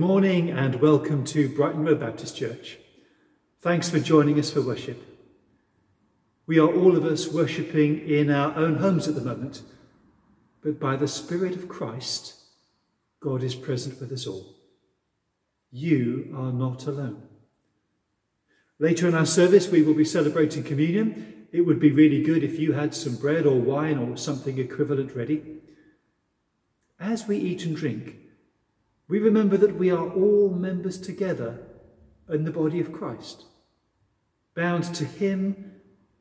Morning and welcome to Brighton Road Baptist Church. Thanks for joining us for worship. We are all of us worshipping in our own homes at the moment, but by the Spirit of Christ, God is present with us all. You are not alone. Later in our service, we will be celebrating communion. It would be really good if you had some bread or wine or something equivalent ready. As we eat and drink, we remember that we are all members together in the body of Christ, bound to Him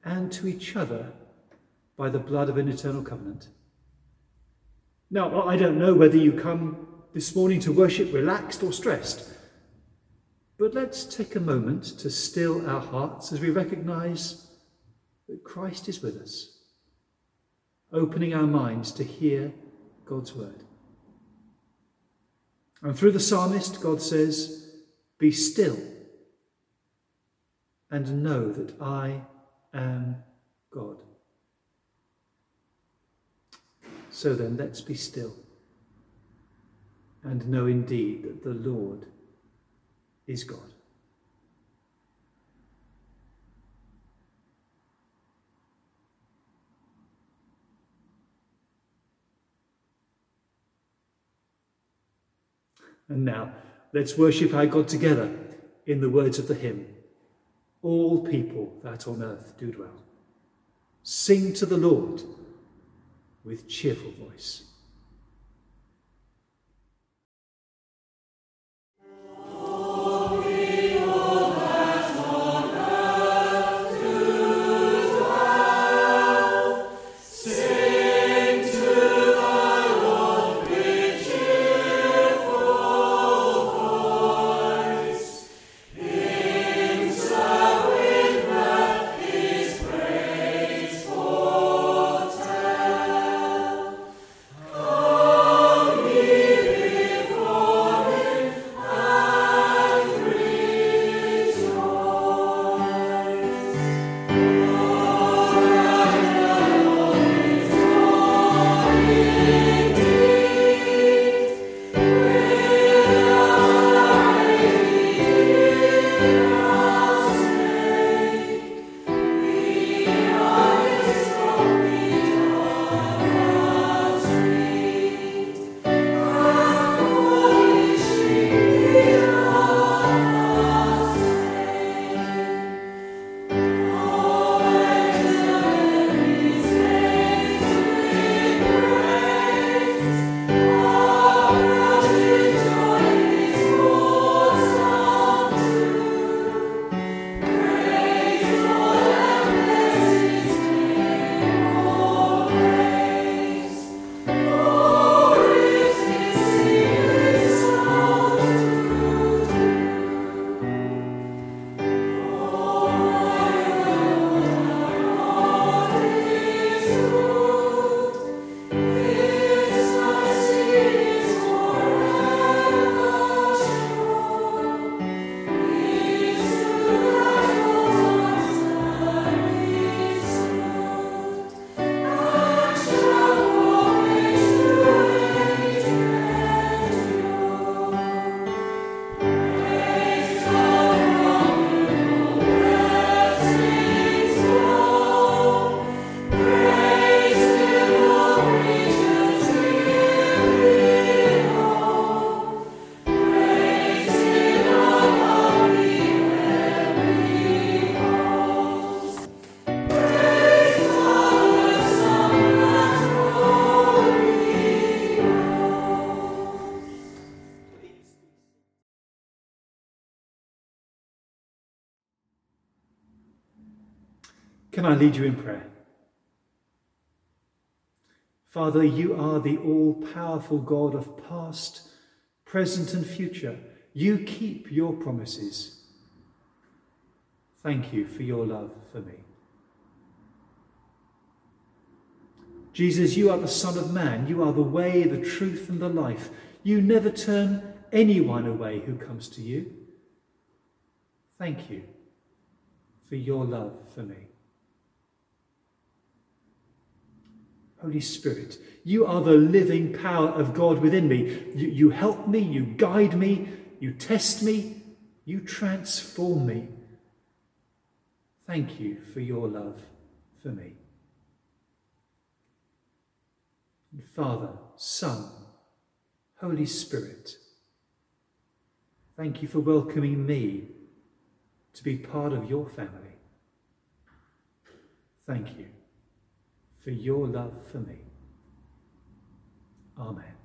and to each other by the blood of an eternal covenant. Now, I don't know whether you come this morning to worship relaxed or stressed, but let's take a moment to still our hearts as we recognize that Christ is with us, opening our minds to hear God's word. And through the psalmist, God says, Be still and know that I am God. So then, let's be still and know indeed that the Lord is God. And now, let's worship our God together in the words of the hymn All people that on earth do dwell, sing to the Lord with cheerful voice. I lead you in prayer? Father, you are the all powerful God of past, present, and future. You keep your promises. Thank you for your love for me. Jesus, you are the Son of Man. You are the way, the truth, and the life. You never turn anyone away who comes to you. Thank you for your love for me. Holy Spirit, you are the living power of God within me. You, you help me, you guide me, you test me, you transform me. Thank you for your love for me. Father, Son, Holy Spirit, thank you for welcoming me to be part of your family. Thank you for your love for me. Amen.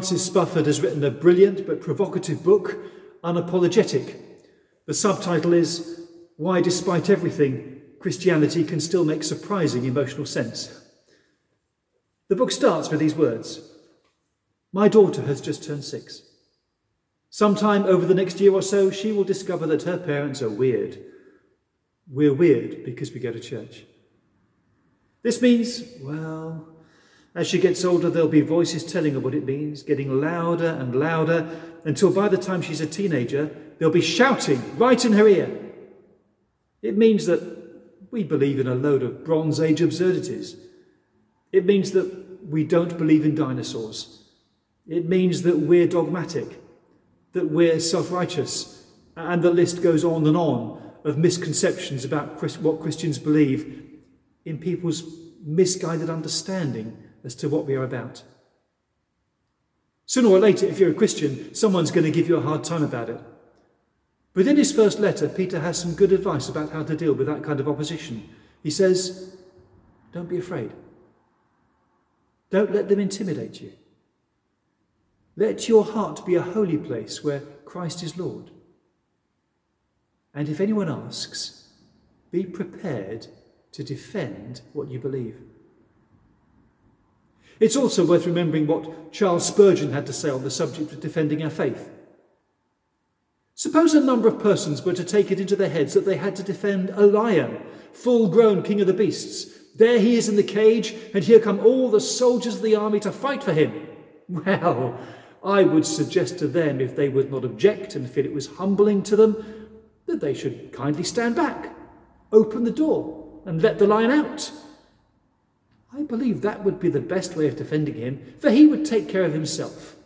Francis Spufford has written a brilliant but provocative book, Unapologetic. The subtitle is Why, Despite Everything, Christianity Can Still Make Surprising Emotional Sense. The book starts with these words My daughter has just turned six. Sometime over the next year or so, she will discover that her parents are weird. We're weird because we go to church. This means, well, as she gets older, there'll be voices telling her what it means, getting louder and louder, until by the time she's a teenager, they'll be shouting right in her ear. It means that we believe in a load of Bronze Age absurdities. It means that we don't believe in dinosaurs. It means that we're dogmatic, that we're self righteous, and the list goes on and on of misconceptions about what Christians believe in people's misguided understanding as to what we are about. Sooner or later, if you're a Christian, someone's going to give you a hard time about it. But in his first letter, Peter has some good advice about how to deal with that kind of opposition. He says, Don't be afraid. Don't let them intimidate you. Let your heart be a holy place where Christ is Lord. And if anyone asks, be prepared to defend what you believe. It's also worth remembering what Charles Spurgeon had to say on the subject of defending our faith. Suppose a number of persons were to take it into their heads that they had to defend a lion, full grown king of the beasts. There he is in the cage, and here come all the soldiers of the army to fight for him. Well, I would suggest to them, if they would not object and feel it was humbling to them, that they should kindly stand back, open the door, and let the lion out. I believe that would be the best way of defending him, for he would take care of himself.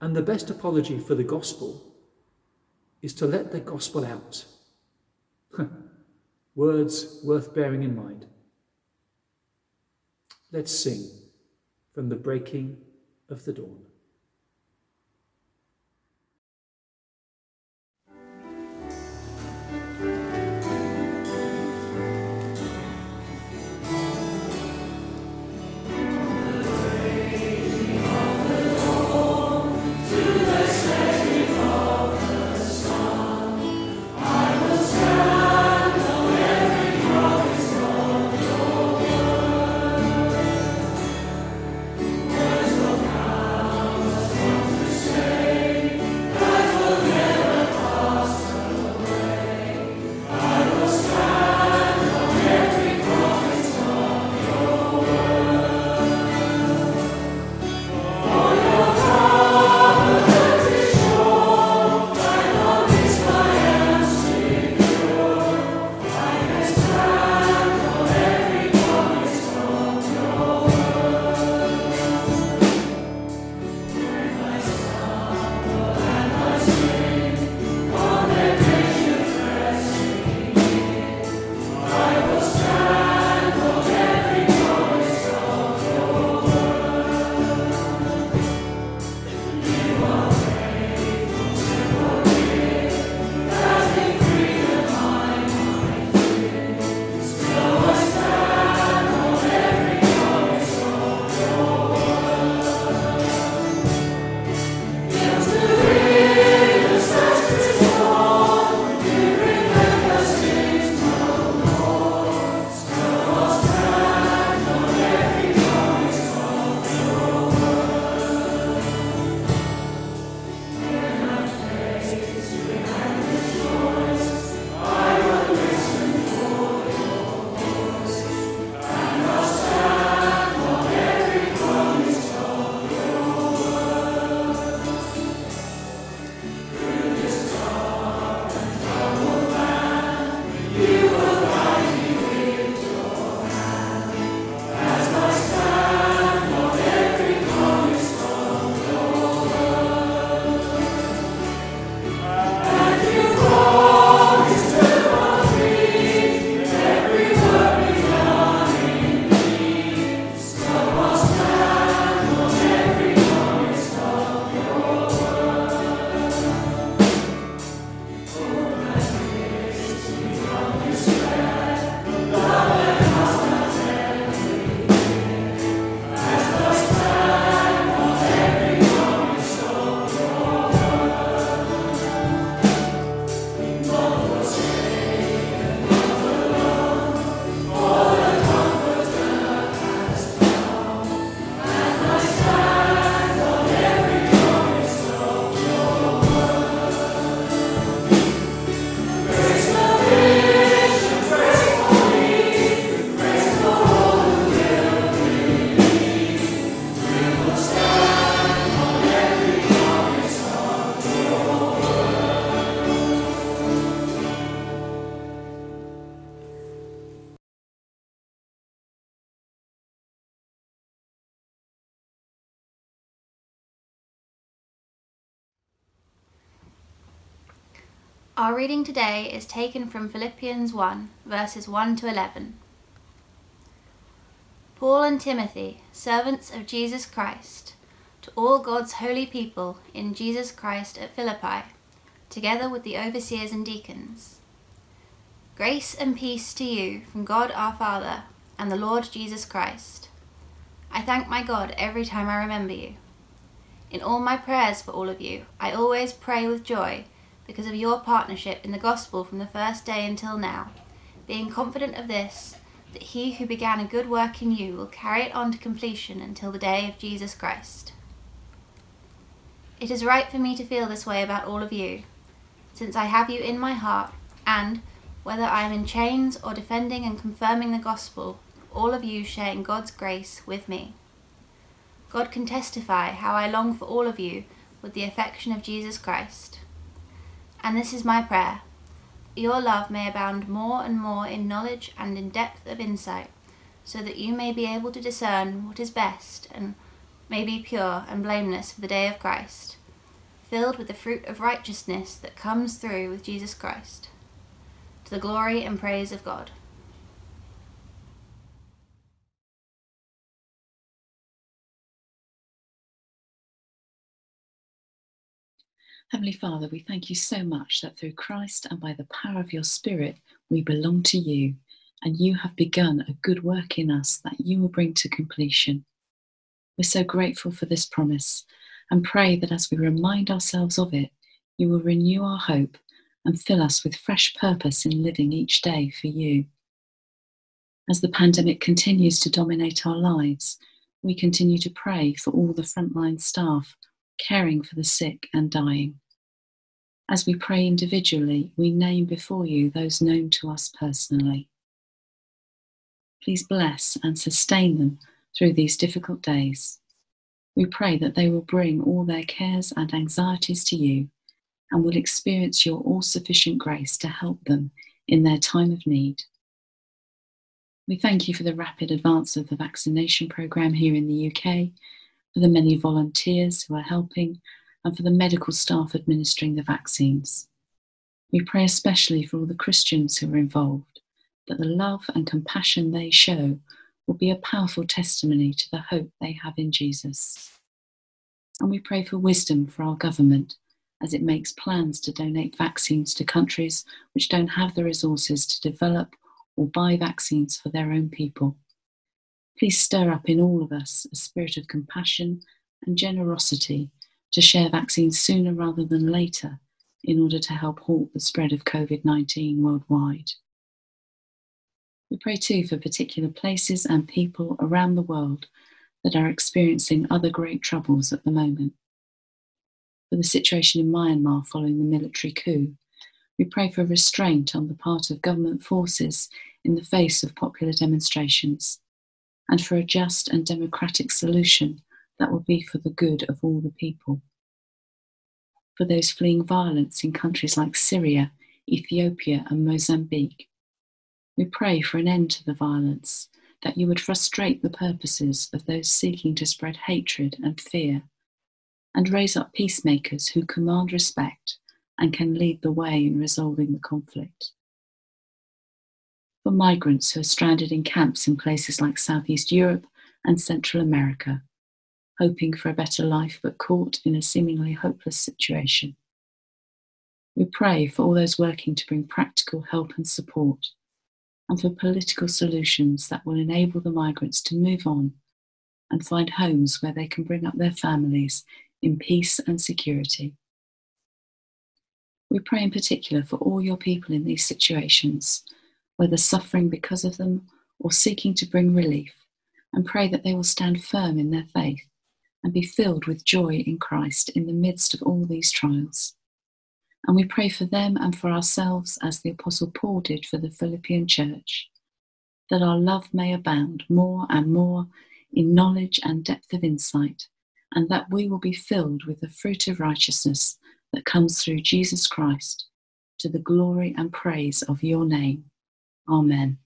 And the best apology for the gospel is to let the gospel out. Words worth bearing in mind. Let's sing from the breaking of the dawn. Our reading today is taken from Philippians 1, verses 1 to 11. Paul and Timothy, servants of Jesus Christ, to all God's holy people in Jesus Christ at Philippi, together with the overseers and deacons. Grace and peace to you from God our Father and the Lord Jesus Christ. I thank my God every time I remember you. In all my prayers for all of you, I always pray with joy because of your partnership in the gospel from the first day until now, being confident of this, that he who began a good work in you will carry it on to completion until the day of Jesus Christ. It is right for me to feel this way about all of you, since I have you in my heart, and, whether I am in chains or defending and confirming the gospel, all of you share in God's grace with me. God can testify how I long for all of you with the affection of Jesus Christ. And this is my prayer your love may abound more and more in knowledge and in depth of insight, so that you may be able to discern what is best and may be pure and blameless for the day of Christ, filled with the fruit of righteousness that comes through with Jesus Christ, to the glory and praise of God. Heavenly Father, we thank you so much that through Christ and by the power of your Spirit, we belong to you, and you have begun a good work in us that you will bring to completion. We're so grateful for this promise and pray that as we remind ourselves of it, you will renew our hope and fill us with fresh purpose in living each day for you. As the pandemic continues to dominate our lives, we continue to pray for all the frontline staff caring for the sick and dying. As we pray individually, we name before you those known to us personally. Please bless and sustain them through these difficult days. We pray that they will bring all their cares and anxieties to you and will experience your all sufficient grace to help them in their time of need. We thank you for the rapid advance of the vaccination programme here in the UK for the many volunteers who are helping, and for the medical staff administering the vaccines. We pray especially for all the Christians who are involved, that the love and compassion they show will be a powerful testimony to the hope they have in Jesus. And we pray for wisdom for our government as it makes plans to donate vaccines to countries which don't have the resources to develop or buy vaccines for their own people. Please stir up in all of us a spirit of compassion and generosity to share vaccines sooner rather than later in order to help halt the spread of COVID 19 worldwide. We pray too for particular places and people around the world that are experiencing other great troubles at the moment. For the situation in Myanmar following the military coup, we pray for restraint on the part of government forces in the face of popular demonstrations and for a just and democratic solution that will be for the good of all the people. For those fleeing violence in countries like Syria, Ethiopia, and Mozambique, we pray for an end to the violence, that you would frustrate the purposes of those seeking to spread hatred and fear, and raise up peacemakers who command respect and can lead the way in resolving the conflict for migrants who are stranded in camps in places like Southeast Europe and Central America, hoping for a better life but caught in a seemingly hopeless situation. We pray for all those working to bring practical help and support, and for political solutions that will enable the migrants to move on and find homes where they can bring up their families in peace and security. We pray in particular for all your people in these situations whether suffering because of them or seeking to bring relief, and pray that they will stand firm in their faith and be filled with joy in Christ in the midst of all these trials. And we pray for them and for ourselves as the Apostle Paul did for the Philippian church, that our love may abound more and more in knowledge and depth of insight, and that we will be filled with the fruit of righteousness that comes through Jesus Christ to the glory and praise of your name. Amen.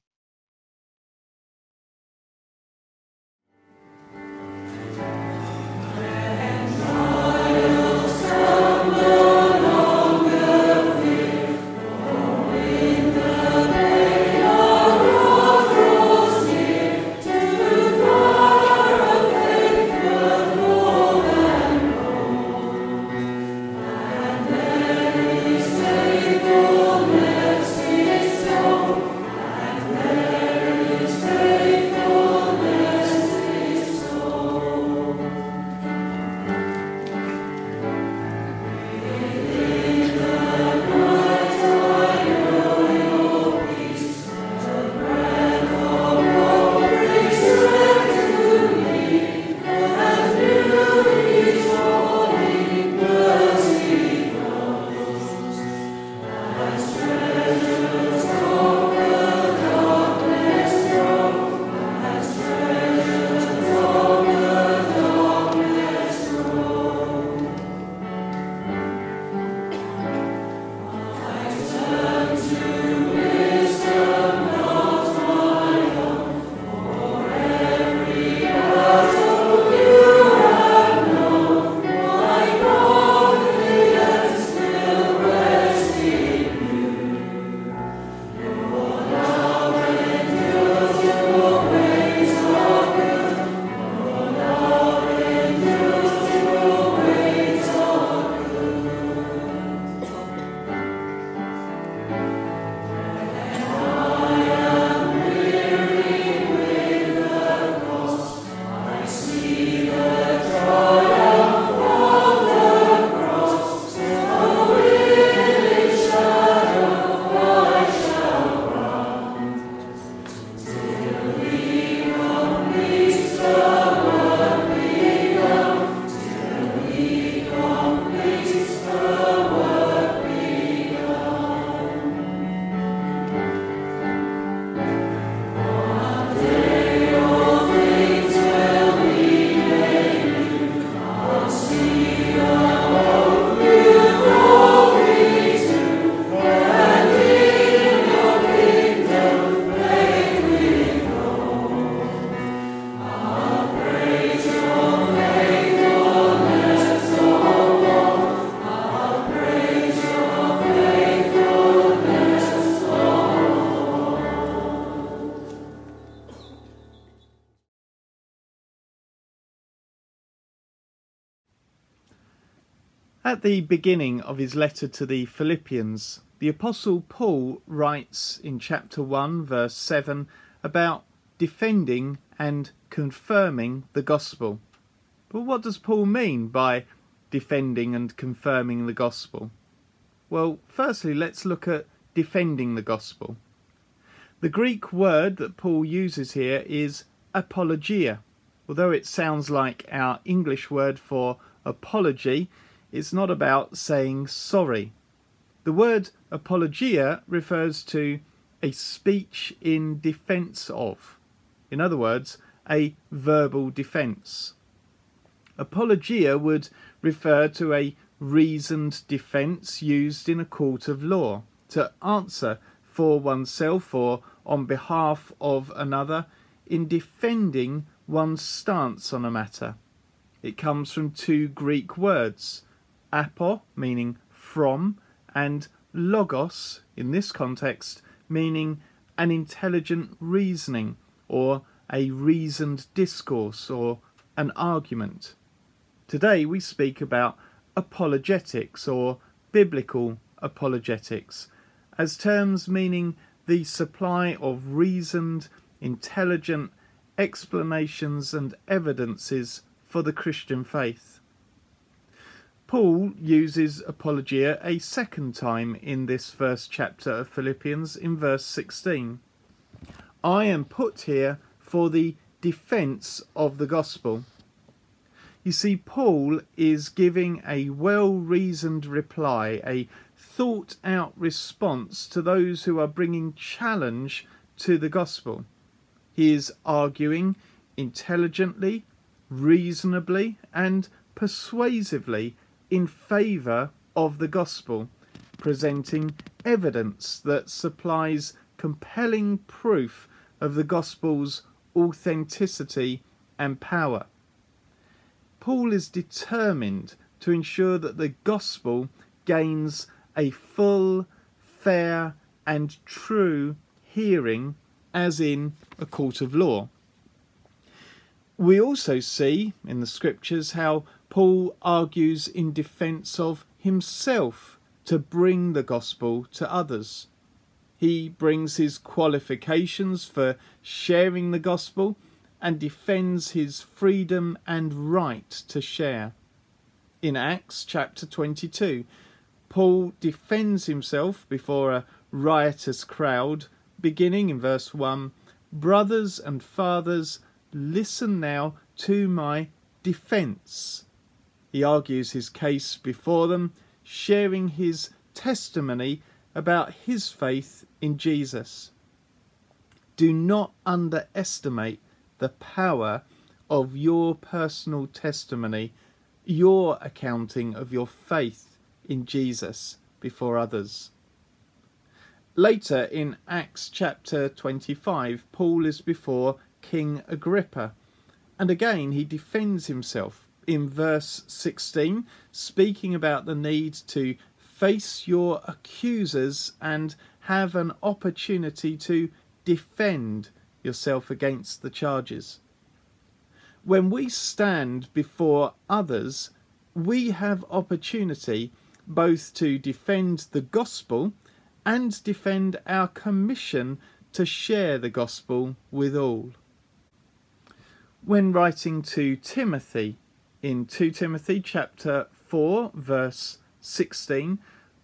At the beginning of his letter to the Philippians, the Apostle Paul writes in chapter 1, verse 7, about defending and confirming the gospel. But what does Paul mean by defending and confirming the gospel? Well, firstly, let's look at defending the gospel. The Greek word that Paul uses here is apologia. Although it sounds like our English word for apology, it's not about saying sorry. The word apologia refers to a speech in defense of. In other words, a verbal defense. Apologia would refer to a reasoned defense used in a court of law to answer for oneself or on behalf of another in defending one's stance on a matter. It comes from two Greek words, apo, meaning from, and logos, in this context, meaning an intelligent reasoning or a reasoned discourse or an argument. Today we speak about apologetics or biblical apologetics as terms meaning the supply of reasoned, intelligent explanations and evidences for the Christian faith. Paul uses apologia a second time in this first chapter of Philippians in verse 16. I am put here for the defense of the gospel. You see, Paul is giving a well reasoned reply, a thought out response to those who are bringing challenge to the gospel. He is arguing intelligently, reasonably, and persuasively in favour of the gospel, presenting evidence that supplies compelling proof of the gospel's authenticity and power. Paul is determined to ensure that the gospel gains a full, fair, and true hearing, as in a court of law. We also see in the scriptures how Paul argues in defense of himself to bring the gospel to others. He brings his qualifications for sharing the gospel and defends his freedom and right to share. In Acts chapter 22, Paul defends himself before a riotous crowd, beginning in verse 1 Brothers and fathers, listen now to my defence. He argues his case before them, sharing his testimony about his faith in Jesus. Do not underestimate the power of your personal testimony, your accounting of your faith in Jesus before others. Later in Acts chapter 25, Paul is before King Agrippa, and again he defends himself in verse 16, speaking about the need to face your accusers and have an opportunity to defend yourself against the charges. When we stand before others, we have opportunity both to defend the gospel and defend our commission to share the gospel with all. When writing to Timothy, in 2 Timothy chapter 4 verse 16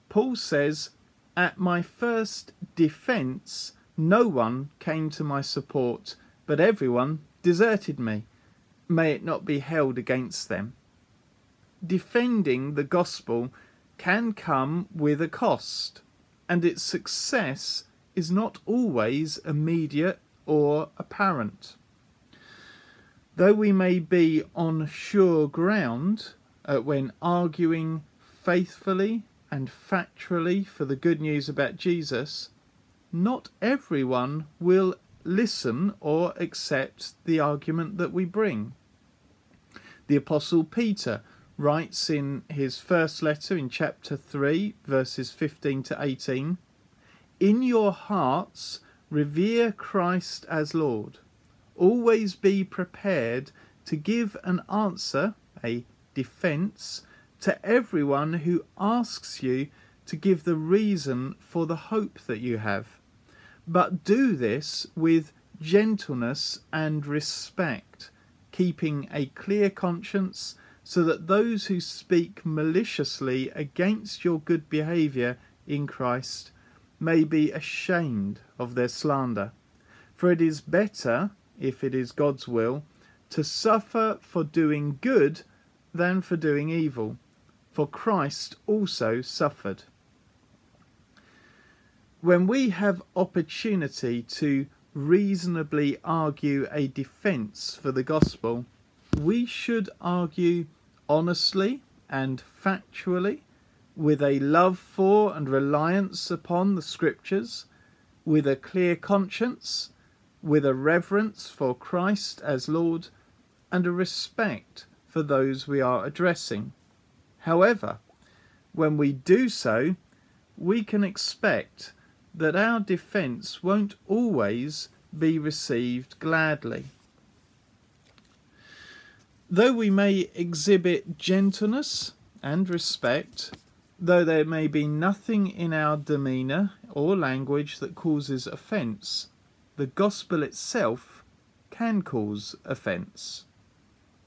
Paul says at my first defense no one came to my support but everyone deserted me. May it not be held against them. Defending the gospel can come with a cost and its success is not always immediate or apparent Though we may be on sure ground uh, when arguing faithfully and factually for the good news about Jesus, not everyone will listen or accept the argument that we bring. The Apostle Peter writes in his first letter in chapter 3, verses 15 to 18 In your hearts revere Christ as Lord Always be prepared to give an answer, a defence, to everyone who asks you to give the reason for the hope that you have. But do this with gentleness and respect, keeping a clear conscience, so that those who speak maliciously against your good behaviour in Christ may be ashamed of their slander. For it is better, if it is God's will, to suffer for doing good than for doing evil. For Christ also suffered when we have opportunity to reasonably argue a defence for the gospel, we should argue honestly and factually, with a love for and reliance upon the scriptures, with a clear conscience, with a reverence for Christ as Lord, and a respect for those we are addressing. However, when we do so, we can expect that our defence won't always be received gladly. Though we may exhibit gentleness and respect, though there may be nothing in our demeanour or language that causes offence, the gospel itself can cause offence.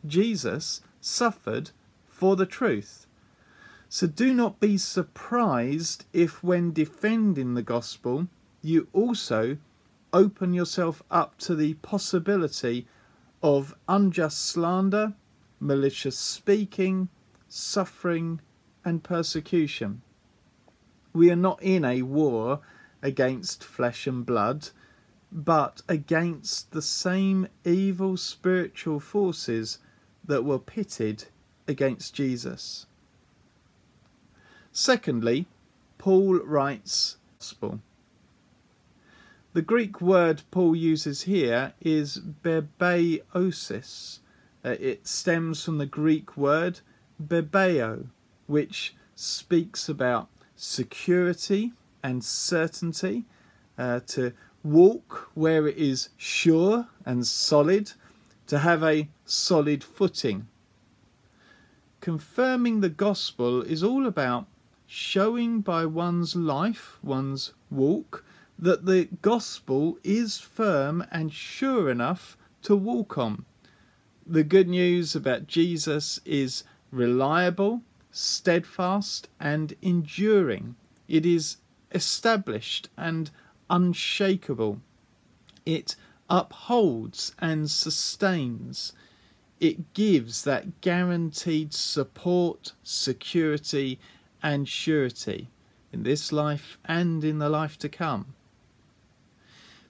Jesus suffered for the truth. So do not be surprised if, when defending the gospel, you also open yourself up to the possibility of unjust slander, malicious speaking, suffering, and persecution. We are not in a war against flesh and blood, but against the same evil spiritual forces that were pitted against Jesus. Secondly, Paul writes gospel. The Greek word Paul uses here is bebaiosis. Uh, it stems from the Greek word bebeo, which speaks about security and certainty, uh, to walk where it is sure and solid, to have a solid footing. Confirming the gospel is all about showing by one's life, one's walk, that the gospel is firm and sure enough to walk on. The good news about Jesus is reliable, steadfast, and enduring. It is established and unshakable. It upholds and sustains. It gives that guaranteed support, security, and surety in this life and in the life to come.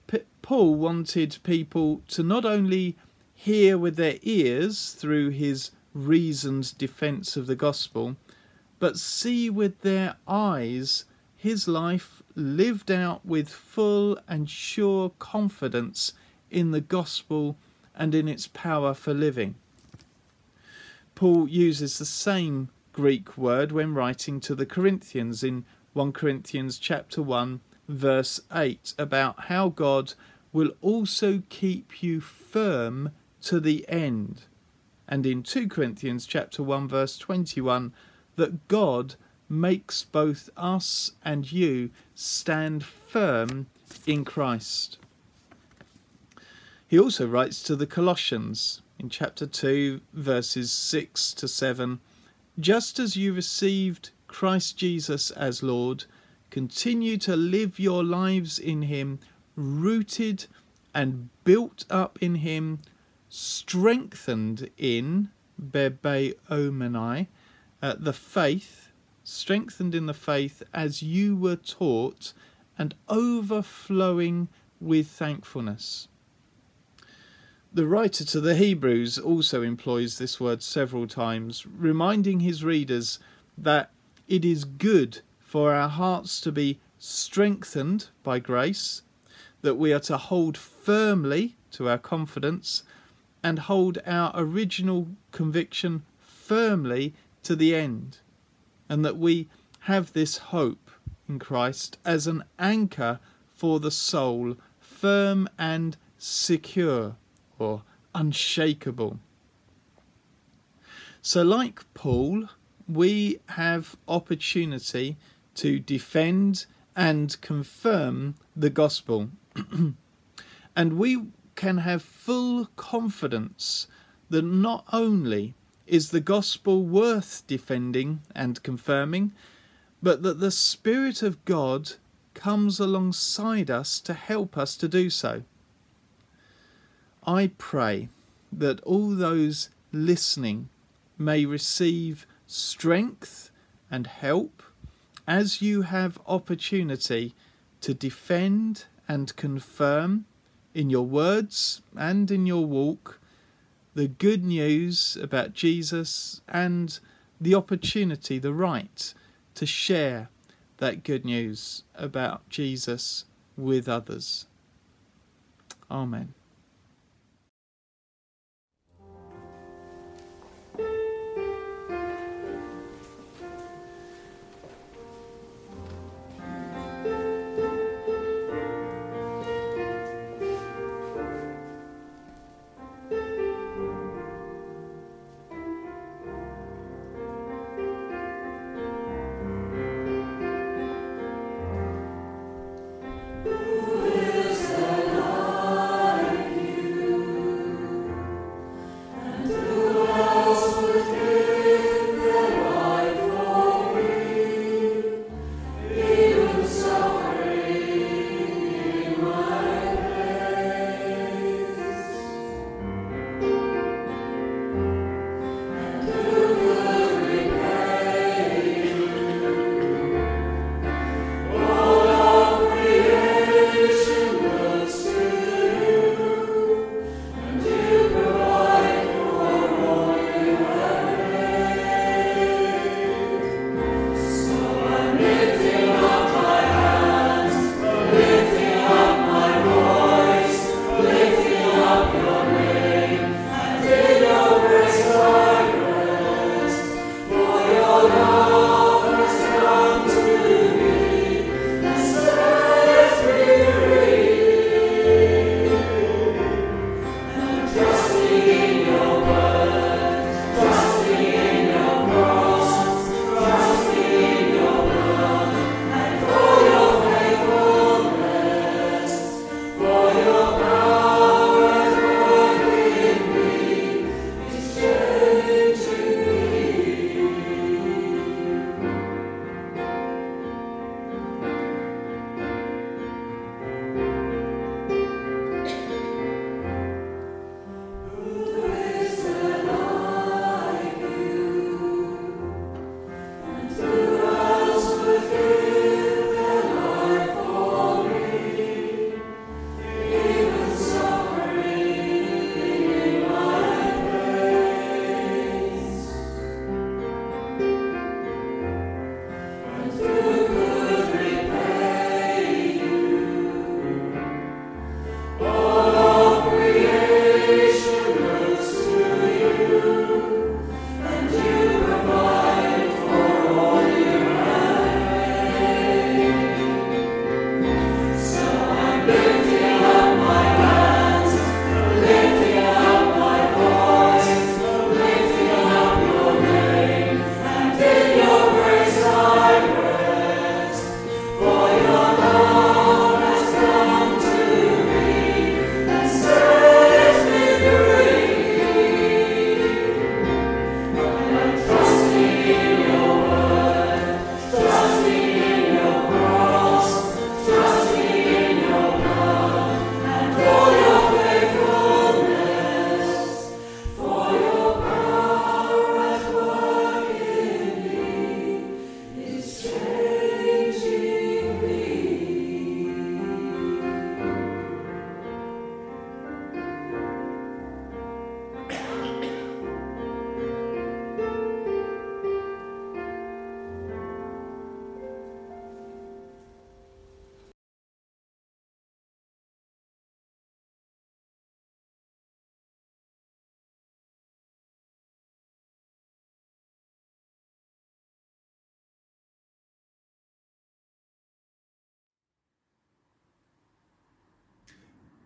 P- Paul wanted people to not only hear with their ears through his reasoned defence of the gospel, but see with their eyes his life lived out with full and sure confidence in the gospel and in its power for living. Paul uses the same Greek word when writing to the Corinthians in 1 Corinthians chapter 1 verse 8 about how God will also keep you firm to the end. And in 2 Corinthians chapter 1 verse 21 that God makes both us and you stand firm in Christ. He also writes to the Colossians in chapter 2 verses 6 to 7 just as you received Christ Jesus as Lord, continue to live your lives in Him, rooted and built up in Him, strengthened in Bebe Omenai, uh, the faith, strengthened in the faith as you were taught, and overflowing with thankfulness. The writer to the Hebrews also employs this word several times, reminding his readers that it is good for our hearts to be strengthened by grace, that we are to hold firmly to our confidence, and hold our original conviction firmly to the end, and that we have this hope in Christ as an anchor for the soul, firm and secure or unshakable. So, like Paul, we have opportunity to defend and confirm the gospel. and we can have full confidence that not only is the gospel worth defending and confirming, but that the Spirit of God comes alongside us to help us to do so. I pray that all those listening may receive strength and help as you have opportunity to defend and confirm in your words and in your walk the good news about Jesus and the opportunity, the right to share that good news about Jesus with others. Amen.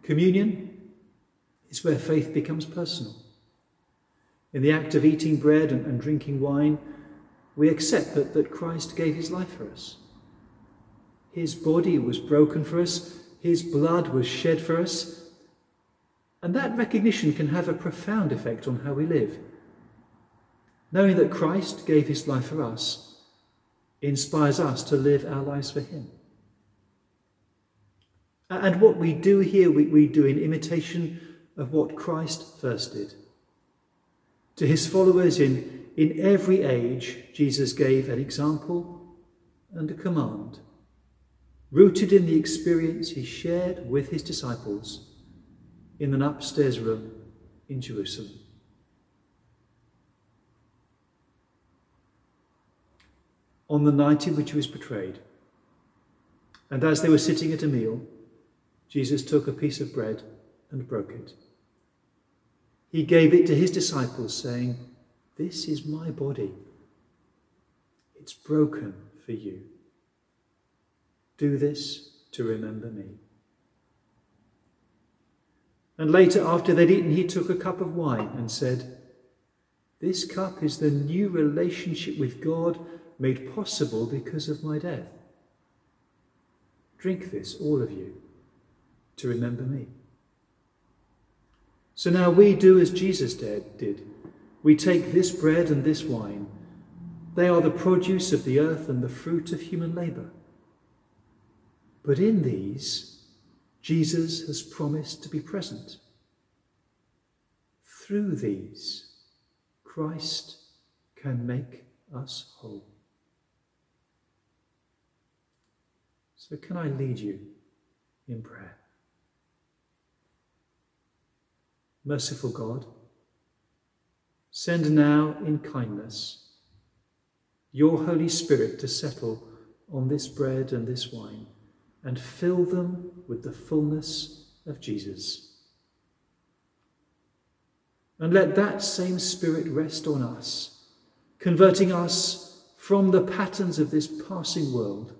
Communion is where faith becomes personal. In the act of eating bread and, and drinking wine, we accept that, that Christ gave his life for us. His body was broken for us, his blood was shed for us, and that recognition can have a profound effect on how we live. Knowing that Christ gave his life for us inspires us to live our lives for him. And what we do here, we, we do in imitation of what Christ first did. To his followers in, in every age, Jesus gave an example and a command, rooted in the experience he shared with his disciples in an upstairs room in Jerusalem. On the night in which he was betrayed, and as they were sitting at a meal, Jesus took a piece of bread and broke it. He gave it to his disciples, saying, This is my body. It's broken for you. Do this to remember me. And later, after they'd eaten, he took a cup of wine and said, This cup is the new relationship with God made possible because of my death. Drink this, all of you, to remember me. So now we do as Jesus did. We take this bread and this wine. They are the produce of the earth and the fruit of human labour. But in these, Jesus has promised to be present. Through these, Christ can make us whole. So, can I lead you in prayer? Merciful God, send now in kindness your Holy Spirit to settle on this bread and this wine and fill them with the fullness of Jesus. And let that same Spirit rest on us, converting us from the patterns of this passing world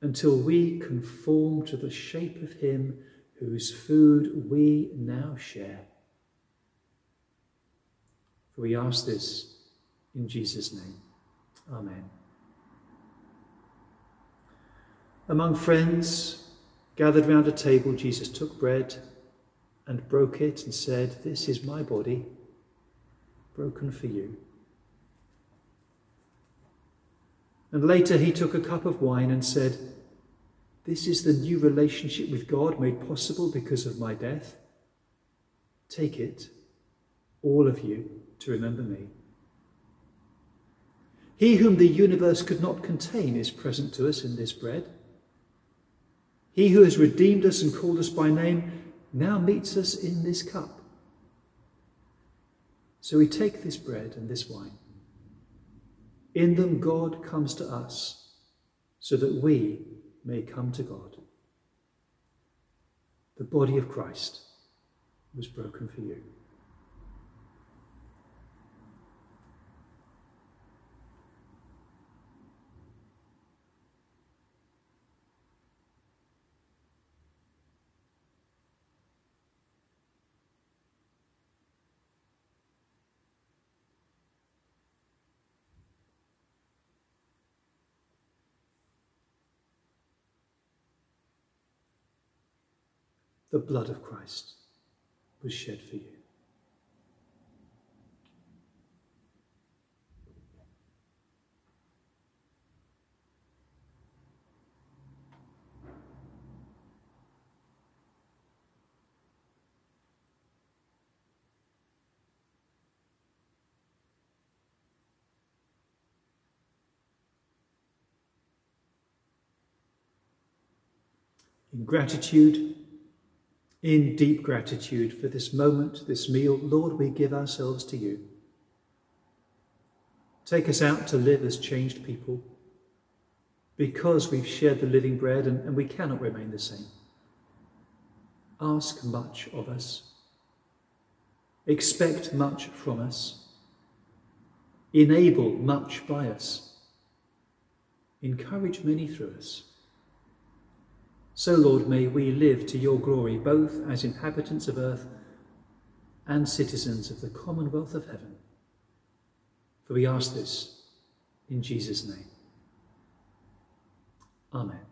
until we conform to the shape of Him whose food we now share. For we ask this in Jesus' name. Amen. Among friends gathered round a table, Jesus took bread and broke it and said, This is my body, broken for you. And later he took a cup of wine and said, this is the new relationship with God made possible because of my death. Take it, all of you, to remember me. He whom the universe could not contain is present to us in this bread. He who has redeemed us and called us by name now meets us in this cup. So we take this bread and this wine. In them, God comes to us so that we may come to God. The body of Christ was broken for you. The blood of Christ was shed for you. In gratitude, in deep gratitude for this moment, this meal, Lord, we give ourselves to you. Take us out to live as changed people because we've shared the living bread and, and we cannot remain the same. Ask much of us. Expect much from us. Enable much by us. Encourage many through us. So, Lord, may we live to your glory, both as inhabitants of earth and citizens of the commonwealth of heaven. For we ask this In Jesus' name. Amen.